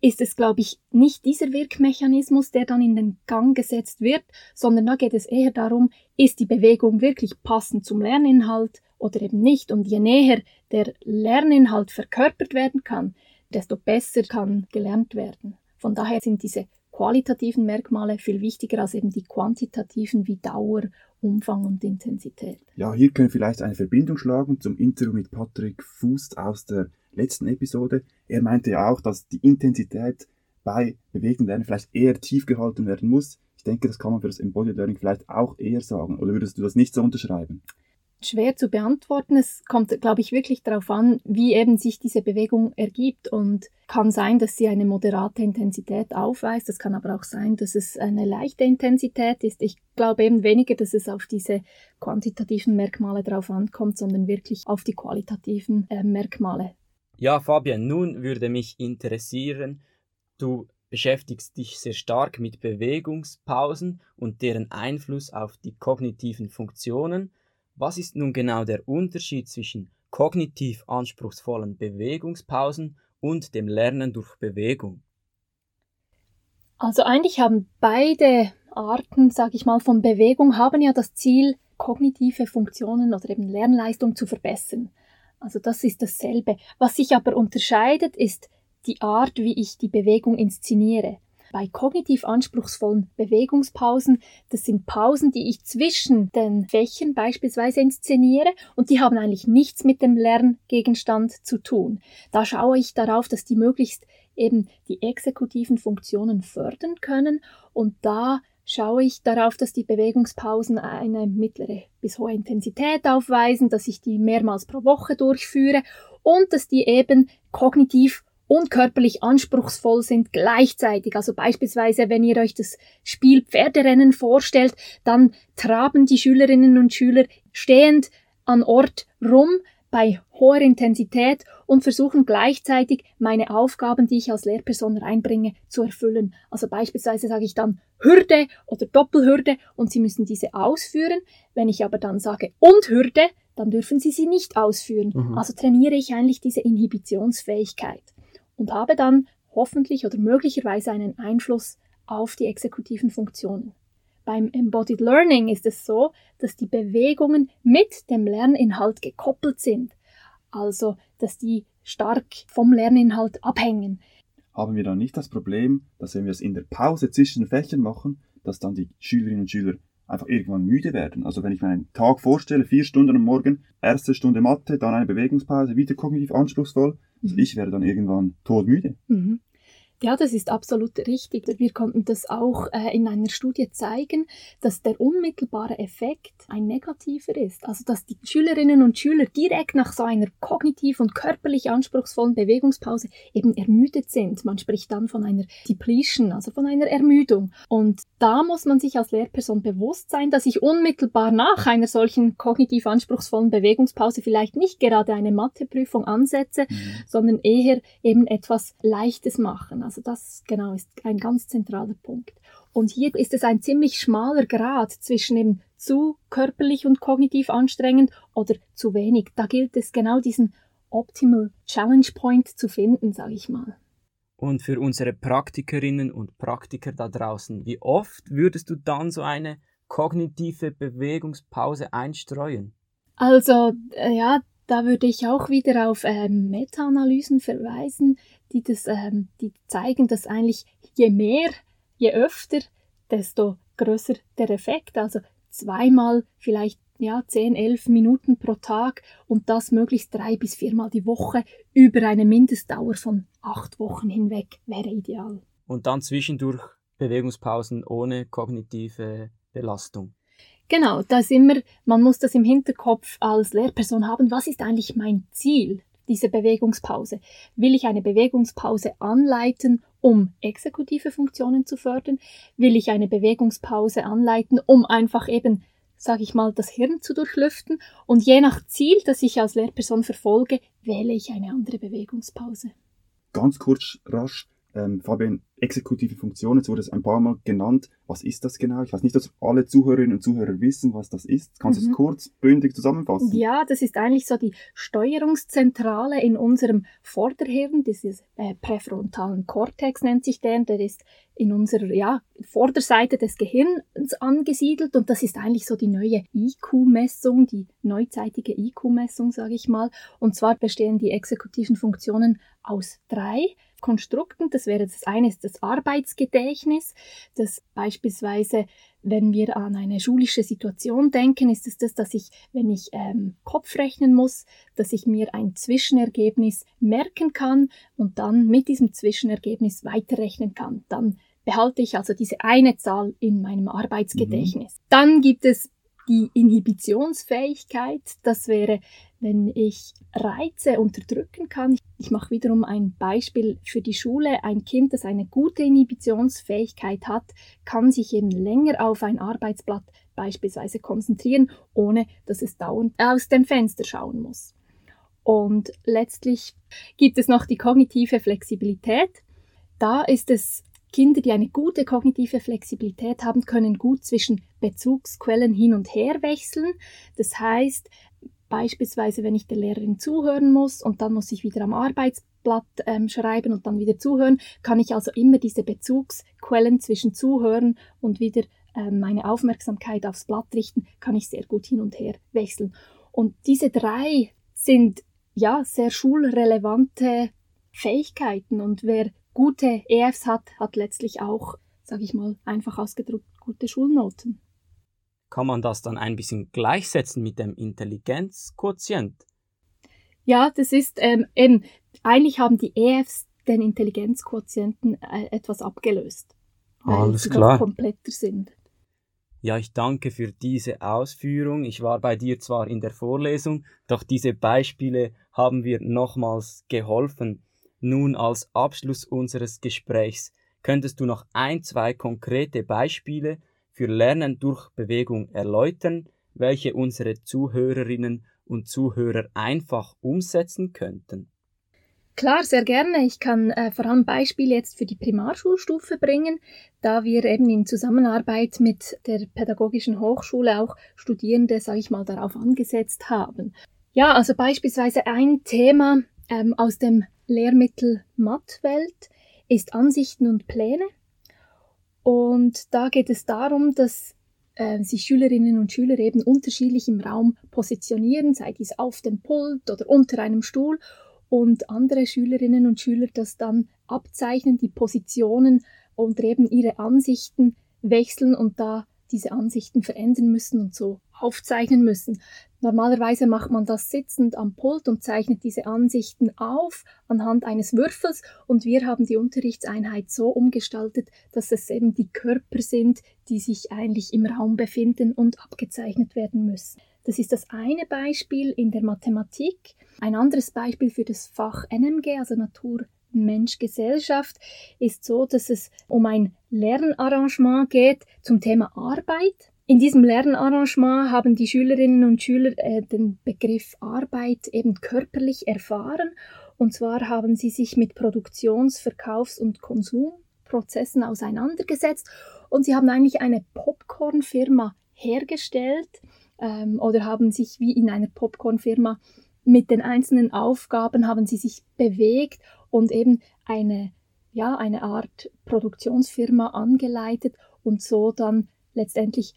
ist es, glaube ich, nicht dieser Wirkmechanismus, der dann in den Gang gesetzt wird, sondern da geht es eher darum, ist die Bewegung wirklich passend zum Lerninhalt oder eben nicht. Und je näher der Lerninhalt verkörpert werden kann, desto besser kann gelernt werden. Von daher sind diese qualitativen Merkmale viel wichtiger als eben die quantitativen wie Dauer, Umfang und Intensität. Ja, hier können wir vielleicht eine Verbindung schlagen zum Interview mit Patrick Fuß aus der letzten Episode. Er meinte ja auch, dass die Intensität bei bewegten Lernen vielleicht eher tief gehalten werden muss. Ich denke, das kann man für das Embodied Learning vielleicht auch eher sagen. Oder würdest du das nicht so unterschreiben? schwer zu beantworten. Es kommt, glaube ich, wirklich darauf an, wie eben sich diese Bewegung ergibt und kann sein, dass sie eine moderate Intensität aufweist. Es kann aber auch sein, dass es eine leichte Intensität ist. Ich glaube eben weniger, dass es auf diese quantitativen Merkmale drauf ankommt, sondern wirklich auf die qualitativen äh, Merkmale. Ja, Fabian, nun würde mich interessieren, du beschäftigst dich sehr stark mit Bewegungspausen und deren Einfluss auf die kognitiven Funktionen. Was ist nun genau der Unterschied zwischen kognitiv anspruchsvollen Bewegungspausen und dem Lernen durch Bewegung? Also eigentlich haben beide Arten, sage ich mal, von Bewegung haben ja das Ziel, kognitive Funktionen oder eben Lernleistung zu verbessern. Also das ist dasselbe. Was sich aber unterscheidet, ist die Art, wie ich die Bewegung inszeniere. Bei kognitiv anspruchsvollen Bewegungspausen, das sind Pausen, die ich zwischen den Fächern beispielsweise inszeniere und die haben eigentlich nichts mit dem Lerngegenstand zu tun. Da schaue ich darauf, dass die möglichst eben die exekutiven Funktionen fördern können und da schaue ich darauf, dass die Bewegungspausen eine mittlere bis hohe Intensität aufweisen, dass ich die mehrmals pro Woche durchführe und dass die eben kognitiv und körperlich anspruchsvoll sind gleichzeitig. Also beispielsweise, wenn ihr euch das Spiel Pferderennen vorstellt, dann traben die Schülerinnen und Schüler stehend an Ort rum bei hoher Intensität und versuchen gleichzeitig meine Aufgaben, die ich als Lehrperson reinbringe, zu erfüllen. Also beispielsweise sage ich dann Hürde oder Doppelhürde und sie müssen diese ausführen. Wenn ich aber dann sage und Hürde, dann dürfen sie sie nicht ausführen. Mhm. Also trainiere ich eigentlich diese Inhibitionsfähigkeit und habe dann hoffentlich oder möglicherweise einen Einfluss auf die exekutiven Funktionen. Beim Embodied Learning ist es so, dass die Bewegungen mit dem Lerninhalt gekoppelt sind, also dass die stark vom Lerninhalt abhängen. Haben wir dann nicht das Problem, dass wenn wir es in der Pause zwischen den Fächern machen, dass dann die Schülerinnen und Schüler einfach irgendwann müde werden. Also wenn ich mir einen Tag vorstelle, vier Stunden am Morgen, erste Stunde Mathe, dann eine Bewegungspause, wieder kognitiv anspruchsvoll, mhm. ich werde dann irgendwann todmüde. Mhm. Ja, das ist absolut richtig. Wir konnten das auch äh, in einer Studie zeigen, dass der unmittelbare Effekt ein negativer ist. Also dass die Schülerinnen und Schüler direkt nach so einer kognitiv und körperlich anspruchsvollen Bewegungspause eben ermüdet sind. Man spricht dann von einer Depletion, also von einer Ermüdung. Und da muss man sich als Lehrperson bewusst sein, dass ich unmittelbar nach einer solchen kognitiv anspruchsvollen Bewegungspause vielleicht nicht gerade eine Matheprüfung ansetze, mhm. sondern eher eben etwas Leichtes machen. Also das genau ist ein ganz zentraler Punkt. Und hier ist es ein ziemlich schmaler Grad zwischen eben zu körperlich und kognitiv anstrengend oder zu wenig. Da gilt es genau diesen Optimal Challenge Point zu finden, sage ich mal. Und für unsere Praktikerinnen und Praktiker da draußen, wie oft würdest du dann so eine kognitive Bewegungspause einstreuen? Also, äh, ja, da würde ich auch wieder auf ähm, Meta-Analysen verweisen, die, das, ähm, die zeigen, dass eigentlich je mehr, je öfter, desto größer der Effekt. Also zweimal vielleicht ja, 10, 11 Minuten pro Tag und das möglichst drei bis viermal die Woche über eine Mindestdauer von acht Wochen hinweg wäre ideal. Und dann zwischendurch Bewegungspausen ohne kognitive Belastung. Genau, da ist immer, man muss das im Hinterkopf als Lehrperson haben, was ist eigentlich mein Ziel dieser Bewegungspause? Will ich eine Bewegungspause anleiten, um exekutive Funktionen zu fördern? Will ich eine Bewegungspause anleiten, um einfach eben, sage ich mal, das Hirn zu durchlüften? Und je nach Ziel, das ich als Lehrperson verfolge, wähle ich eine andere Bewegungspause. Ganz kurz, rasch, ähm, Fabian, exekutive Funktionen, jetzt wurde es ein paar Mal genannt. Was ist das genau? Ich weiß nicht, dass alle Zuhörerinnen und Zuhörer wissen, was das ist. Kannst du Mhm. es kurz, bündig zusammenfassen? Ja, das ist eigentlich so die Steuerungszentrale in unserem Vorderhirn, dieses äh, präfrontalen Kortex nennt sich der, der ist in unserer ja, Vorderseite des Gehirns angesiedelt und das ist eigentlich so die neue IQ-Messung, die neuzeitige IQ-Messung, sage ich mal. Und zwar bestehen die exekutiven Funktionen aus drei Konstrukten. Das wäre das eine ist das Arbeitsgedächtnis, das beispielsweise, wenn wir an eine schulische Situation denken, ist es das, dass ich, wenn ich ähm, Kopf rechnen muss, dass ich mir ein Zwischenergebnis merken kann und dann mit diesem Zwischenergebnis weiterrechnen kann. Dann behalte ich also diese eine Zahl in meinem Arbeitsgedächtnis. Dann gibt es die Inhibitionsfähigkeit, das wäre, wenn ich Reize unterdrücken kann. Ich mache wiederum ein Beispiel für die Schule. Ein Kind, das eine gute Inhibitionsfähigkeit hat, kann sich eben länger auf ein Arbeitsblatt beispielsweise konzentrieren, ohne dass es dauernd aus dem Fenster schauen muss. Und letztlich gibt es noch die kognitive Flexibilität. Da ist es Kinder, die eine gute kognitive Flexibilität haben, können gut zwischen Bezugsquellen hin und her wechseln. Das heißt, beispielsweise, wenn ich der Lehrerin zuhören muss und dann muss ich wieder am Arbeitsblatt ähm, schreiben und dann wieder zuhören, kann ich also immer diese Bezugsquellen zwischen Zuhören und wieder ähm, meine Aufmerksamkeit aufs Blatt richten, kann ich sehr gut hin und her wechseln. Und diese drei sind ja sehr schulrelevante Fähigkeiten und wer gute EFs hat, hat letztlich auch, sage ich mal, einfach ausgedrückt gute Schulnoten. Kann man das dann ein bisschen gleichsetzen mit dem Intelligenzquotient? Ja, das ist ähm, eben, eigentlich haben die EFs den Intelligenzquotienten äh, etwas abgelöst. Weil Alles sie klar. kompletter sind. Ja, ich danke für diese Ausführung. Ich war bei dir zwar in der Vorlesung, doch diese Beispiele haben mir nochmals geholfen. Nun als Abschluss unseres Gesprächs könntest du noch ein, zwei konkrete Beispiele für Lernen durch Bewegung erläutern, welche unsere Zuhörerinnen und Zuhörer einfach umsetzen könnten. Klar, sehr gerne. Ich kann äh, vor allem Beispiele jetzt für die Primarschulstufe bringen, da wir eben in Zusammenarbeit mit der Pädagogischen Hochschule auch Studierende, sage ich mal, darauf angesetzt haben. Ja, also beispielsweise ein Thema ähm, aus dem Lehrmittel Mathwelt ist Ansichten und Pläne. Und da geht es darum, dass äh, sich Schülerinnen und Schüler eben unterschiedlich im Raum positionieren, sei dies auf dem Pult oder unter einem Stuhl und andere Schülerinnen und Schüler das dann abzeichnen, die Positionen und eben ihre Ansichten wechseln und da diese Ansichten verändern müssen und so aufzeichnen müssen. Normalerweise macht man das sitzend am Pult und zeichnet diese Ansichten auf anhand eines Würfels und wir haben die Unterrichtseinheit so umgestaltet, dass es eben die Körper sind, die sich eigentlich im Raum befinden und abgezeichnet werden müssen. Das ist das eine Beispiel in der Mathematik. Ein anderes Beispiel für das Fach NMG, also Natur, Mensch, Gesellschaft, ist so, dass es um ein Lernarrangement geht zum Thema Arbeit. In diesem Lernarrangement haben die Schülerinnen und Schüler äh, den Begriff Arbeit eben körperlich erfahren. Und zwar haben sie sich mit Produktions-, Verkaufs- und Konsumprozessen auseinandergesetzt und sie haben eigentlich eine Popcornfirma hergestellt ähm, oder haben sich wie in einer Popcornfirma mit den einzelnen Aufgaben haben sie sich bewegt und eben eine, ja, eine Art Produktionsfirma angeleitet und so dann letztendlich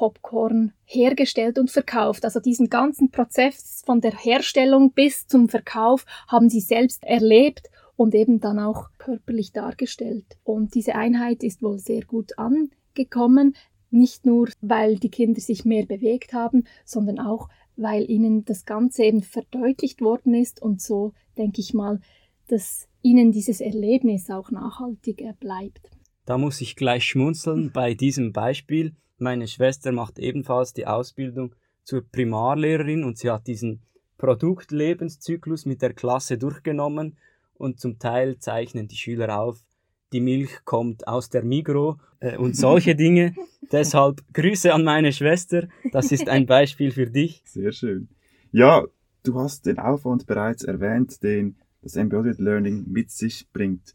Popcorn hergestellt und verkauft. Also diesen ganzen Prozess von der Herstellung bis zum Verkauf haben sie selbst erlebt und eben dann auch körperlich dargestellt. Und diese Einheit ist wohl sehr gut angekommen. nicht nur, weil die Kinder sich mehr bewegt haben, sondern auch, weil ihnen das Ganze eben verdeutlicht worden ist und so denke ich mal, dass ihnen dieses Erlebnis auch nachhaltig bleibt. Da muss ich gleich schmunzeln bei diesem Beispiel. Meine Schwester macht ebenfalls die Ausbildung zur Primarlehrerin und sie hat diesen Produktlebenszyklus mit der Klasse durchgenommen und zum Teil zeichnen die Schüler auf, die Milch kommt aus der Migro äh, und solche Dinge. Deshalb Grüße an meine Schwester. Das ist ein Beispiel für dich. Sehr schön. Ja, du hast den Aufwand bereits erwähnt, den das Embodied Learning mit sich bringt.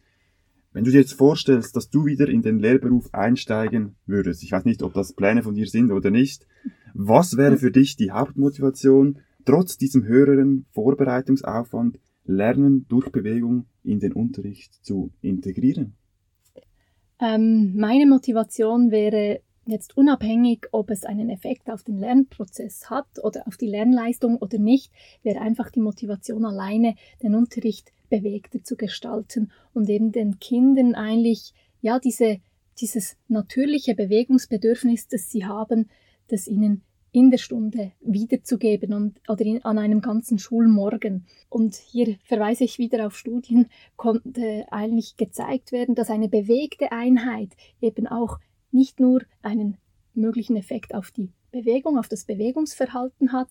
Wenn du dir jetzt vorstellst, dass du wieder in den Lehrberuf einsteigen würdest, ich weiß nicht, ob das Pläne von dir sind oder nicht, was wäre für dich die Hauptmotivation, trotz diesem höheren Vorbereitungsaufwand Lernen durch Bewegung in den Unterricht zu integrieren? Ähm, meine Motivation wäre jetzt unabhängig, ob es einen Effekt auf den Lernprozess hat oder auf die Lernleistung oder nicht, wäre einfach die Motivation alleine, den Unterricht bewegter zu gestalten und eben den Kindern eigentlich ja diese dieses natürliche Bewegungsbedürfnis, das sie haben, das ihnen in der Stunde wiederzugeben und, oder in, an einem ganzen Schulmorgen. Und hier verweise ich wieder auf Studien, konnte eigentlich gezeigt werden, dass eine bewegte Einheit eben auch nicht nur einen möglichen Effekt auf die Bewegung, auf das Bewegungsverhalten hat,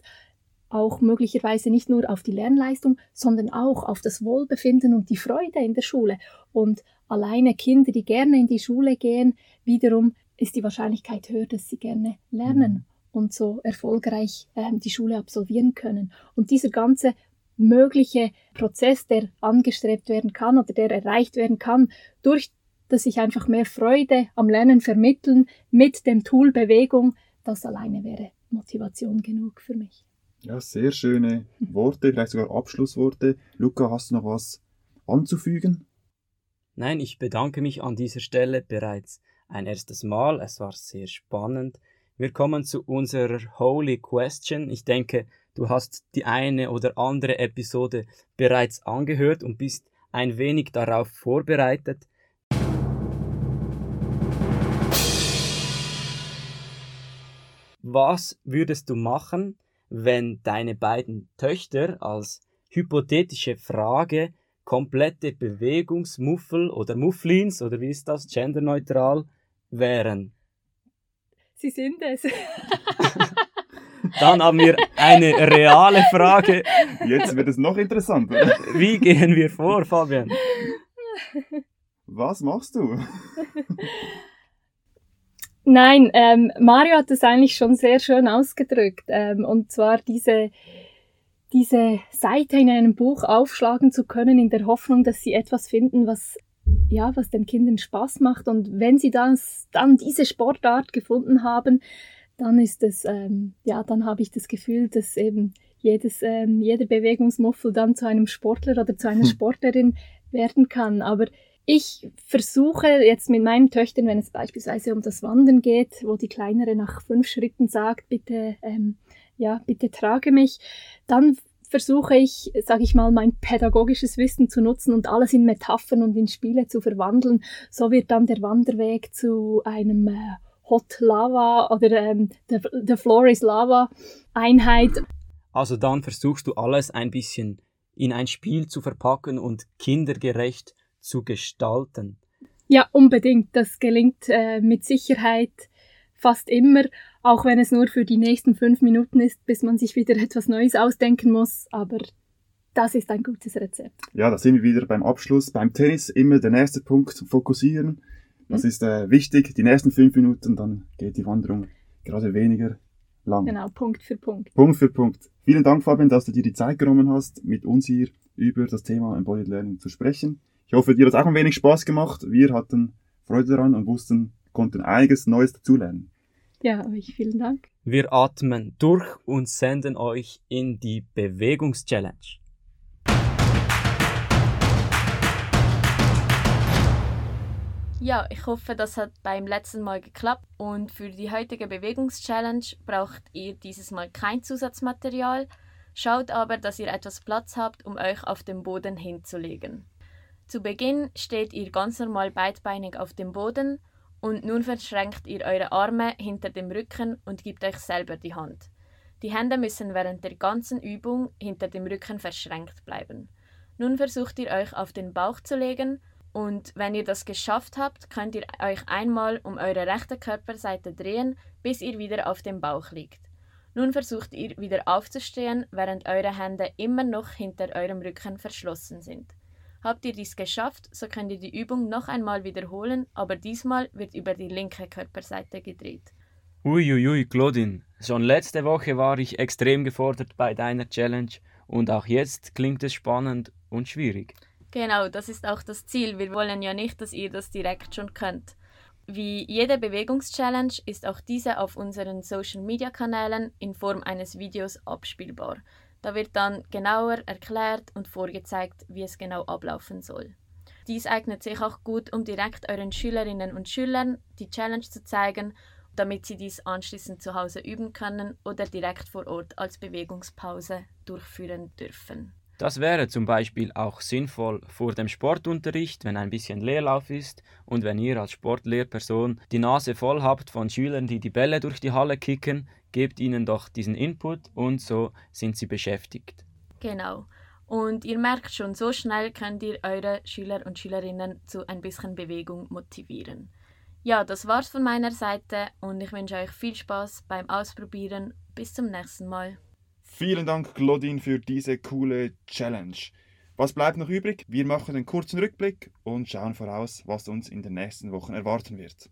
auch möglicherweise nicht nur auf die Lernleistung, sondern auch auf das Wohlbefinden und die Freude in der Schule. Und alleine Kinder, die gerne in die Schule gehen, wiederum ist die Wahrscheinlichkeit höher, dass sie gerne lernen. Mhm und so erfolgreich äh, die Schule absolvieren können. Und dieser ganze mögliche Prozess, der angestrebt werden kann oder der erreicht werden kann, durch dass ich einfach mehr Freude am Lernen vermitteln mit dem Tool Bewegung, das alleine wäre Motivation genug für mich. Ja, sehr schöne Worte, vielleicht sogar Abschlussworte. Luca, hast du noch was anzufügen? Nein, ich bedanke mich an dieser Stelle bereits ein erstes Mal. Es war sehr spannend. Wir kommen zu unserer Holy Question. Ich denke, du hast die eine oder andere Episode bereits angehört und bist ein wenig darauf vorbereitet. Was würdest du machen, wenn deine beiden Töchter als hypothetische Frage komplette Bewegungsmuffel oder Mufflins oder wie ist das genderneutral wären? Sie sind es. Dann haben wir eine reale Frage. Jetzt wird es noch interessanter. Wie gehen wir vor, Fabian? Was machst du? Nein, ähm, Mario hat es eigentlich schon sehr schön ausgedrückt. Ähm, und zwar diese, diese Seite in einem Buch aufschlagen zu können, in der Hoffnung, dass sie etwas finden, was ja, was den Kindern Spaß macht. Und wenn sie das, dann diese Sportart gefunden haben, dann ist es, ähm, ja, dann habe ich das Gefühl, dass eben jedes, ähm, jeder Bewegungsmuffel dann zu einem Sportler oder zu einer hm. Sportlerin werden kann. Aber ich versuche jetzt mit meinen Töchtern, wenn es beispielsweise um das Wandern geht, wo die Kleinere nach fünf Schritten sagt, bitte, ähm, ja, bitte trage mich, dann versuche ich, sage ich mal, mein pädagogisches Wissen zu nutzen und alles in Metaphern und in Spiele zu verwandeln. So wird dann der Wanderweg zu einem äh, Hot Lava oder ähm, the, the Floor is Lava Einheit. Also dann versuchst du alles ein bisschen in ein Spiel zu verpacken und kindergerecht zu gestalten. Ja, unbedingt. Das gelingt äh, mit Sicherheit fast immer, auch wenn es nur für die nächsten fünf Minuten ist, bis man sich wieder etwas Neues ausdenken muss. Aber das ist ein gutes Rezept. Ja, da sind wir wieder beim Abschluss. Beim Tennis immer der nächste Punkt fokussieren. Das mhm. ist äh, wichtig. Die nächsten fünf Minuten, dann geht die Wanderung gerade weniger lang. Genau, Punkt für Punkt. Punkt für Punkt. Vielen Dank, Fabian, dass du dir die Zeit genommen hast, mit uns hier über das Thema Embodied Learning zu sprechen. Ich hoffe, dir hat auch ein wenig Spaß gemacht. Wir hatten Freude daran und wussten, konnten einiges Neues dazulernen. Ja, euch vielen Dank. Wir atmen durch und senden euch in die Bewegungschallenge. Ja, ich hoffe, das hat beim letzten Mal geklappt und für die heutige Bewegungschallenge braucht ihr dieses Mal kein Zusatzmaterial. Schaut aber, dass ihr etwas Platz habt, um euch auf dem Boden hinzulegen. Zu Beginn steht ihr ganz normal beidbeinig auf dem Boden Und nun verschränkt ihr eure Arme hinter dem Rücken und gebt euch selber die Hand. Die Hände müssen während der ganzen Übung hinter dem Rücken verschränkt bleiben. Nun versucht ihr euch auf den Bauch zu legen und wenn ihr das geschafft habt, könnt ihr euch einmal um eure rechte Körperseite drehen, bis ihr wieder auf dem Bauch liegt. Nun versucht ihr wieder aufzustehen, während eure Hände immer noch hinter eurem Rücken verschlossen sind. Habt ihr dies geschafft, so könnt ihr die Übung noch einmal wiederholen, aber diesmal wird über die linke Körperseite gedreht. Uiuiui, Claudine, schon letzte Woche war ich extrem gefordert bei deiner Challenge und auch jetzt klingt es spannend und schwierig. Genau, das ist auch das Ziel. Wir wollen ja nicht, dass ihr das direkt schon könnt. Wie jede Bewegungschallenge ist auch diese auf unseren Social Media Kanälen in Form eines Videos abspielbar. Da wird dann genauer erklärt und vorgezeigt, wie es genau ablaufen soll. Dies eignet sich auch gut, um direkt euren Schülerinnen und Schülern die Challenge zu zeigen, damit sie dies anschließend zu Hause üben können oder direkt vor Ort als Bewegungspause durchführen dürfen. Das wäre zum Beispiel auch sinnvoll vor dem Sportunterricht, wenn ein bisschen Leerlauf ist und wenn ihr als Sportlehrperson die Nase voll habt von Schülern, die die Bälle durch die Halle kicken, gebt ihnen doch diesen Input und so sind sie beschäftigt. Genau. Und ihr merkt schon, so schnell könnt ihr eure Schüler und Schülerinnen zu ein bisschen Bewegung motivieren. Ja, das war's von meiner Seite und ich wünsche euch viel Spaß beim Ausprobieren. Bis zum nächsten Mal. Vielen Dank, Claudine, für diese coole Challenge. Was bleibt noch übrig? Wir machen einen kurzen Rückblick und schauen voraus, was uns in den nächsten Wochen erwarten wird.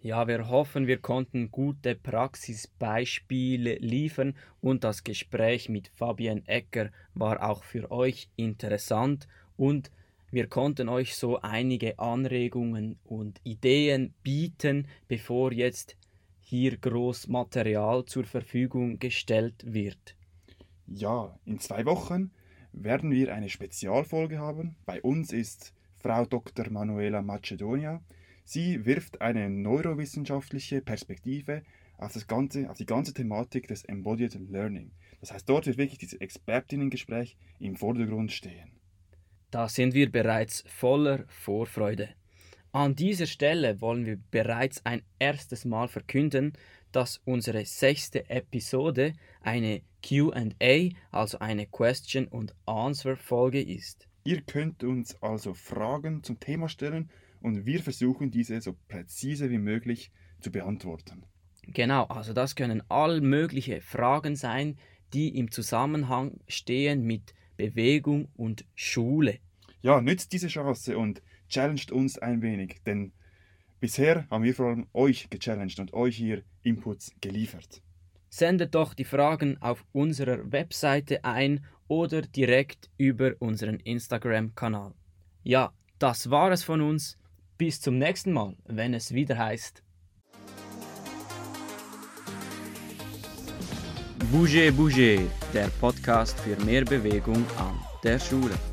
Ja, wir hoffen, wir konnten gute Praxisbeispiele liefern und das Gespräch mit Fabian Ecker war auch für euch interessant und wir konnten euch so einige Anregungen und Ideen bieten, bevor jetzt hier groß Material zur Verfügung gestellt wird. Ja, in zwei Wochen werden wir eine Spezialfolge haben. Bei uns ist Frau Dr. Manuela Macedonia. Sie wirft eine neurowissenschaftliche Perspektive auf, das ganze, auf die ganze Thematik des Embodied Learning. Das heißt, dort wird wirklich dieses Expertinnengespräch im Vordergrund stehen. Da sind wir bereits voller Vorfreude. An dieser Stelle wollen wir bereits ein erstes Mal verkünden, dass unsere sechste Episode eine QA, also eine Question and Answer Folge ist. Ihr könnt uns also Fragen zum Thema stellen und wir versuchen diese so präzise wie möglich zu beantworten. Genau, also das können all mögliche Fragen sein, die im Zusammenhang stehen mit Bewegung und Schule. Ja, nützt diese Chance und challenged uns ein wenig, denn bisher haben wir vor allem euch gechallenged und euch hier Inputs geliefert. Sendet doch die Fragen auf unserer Webseite ein oder direkt über unseren Instagram-Kanal. Ja, das war es von uns. Bis zum nächsten Mal, wenn es wieder heißt. Bouger Bouger, der Podcast für mehr Bewegung an der Schule.